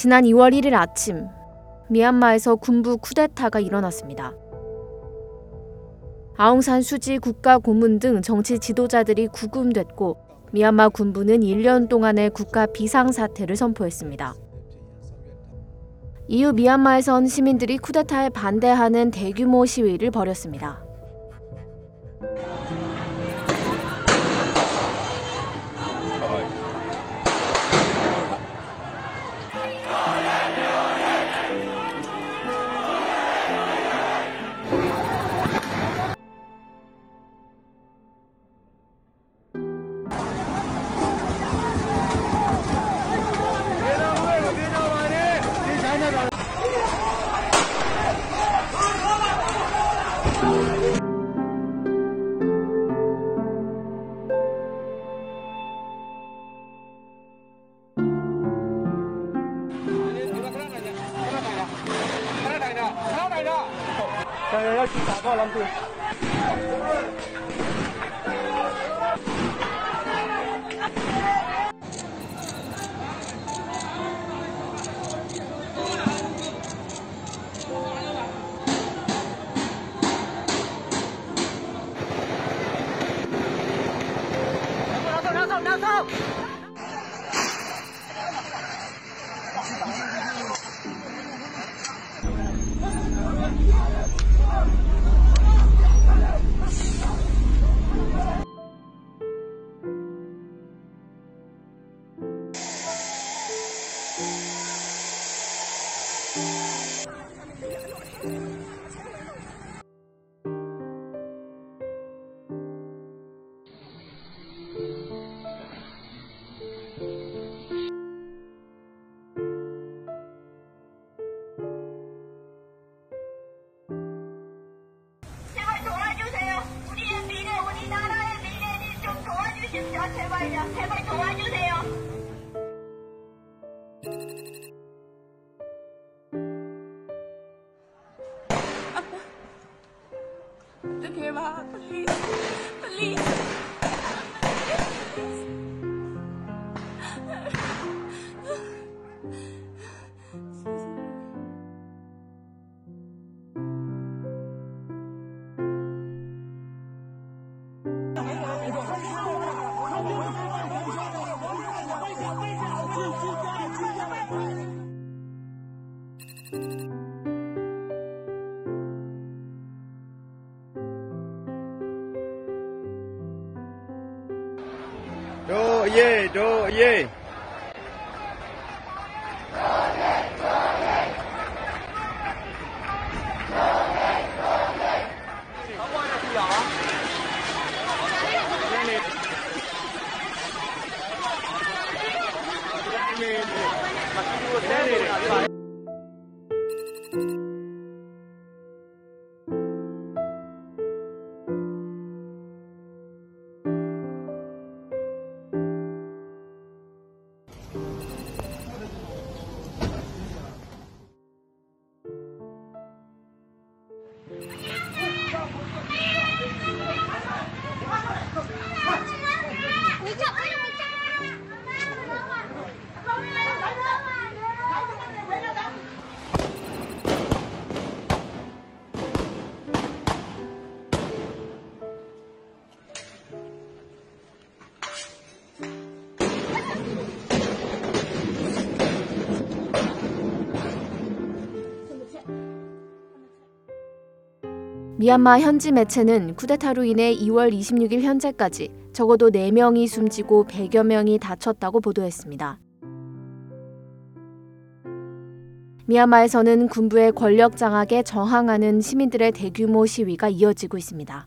지난 2월 1일 아침 미얀마에서 군부 쿠데타가 일어났습니다. 아웅산 수지 국가 고문 등 정치 지도자들이 구금됐고 미얀마 군부는 1년 동안의 국가 비상 사태를 선포했습니다. 이후 미얀마에선 시민들이 쿠데타에 반대하는 대규모 시위를 벌였습니다. 人要去打破狼队。走！どうも。 제발요. 제발 도와주세요. Look here, Ma. Please. Đô ye, đô ye. Hãy subscribe cho kênh Ghiền Mì Gõ Để không bỏ lỡ những video hấp 미얀마 현지 매체는 쿠데타로 인해 2월 26일 현재까지 적어도 4명이 숨지고 100여 명이 다쳤다고 보도했습니다. 미얀마에서는 군부의 권력 장악에 저항하는 시민들의 대규모 시위가 이어지고 있습니다.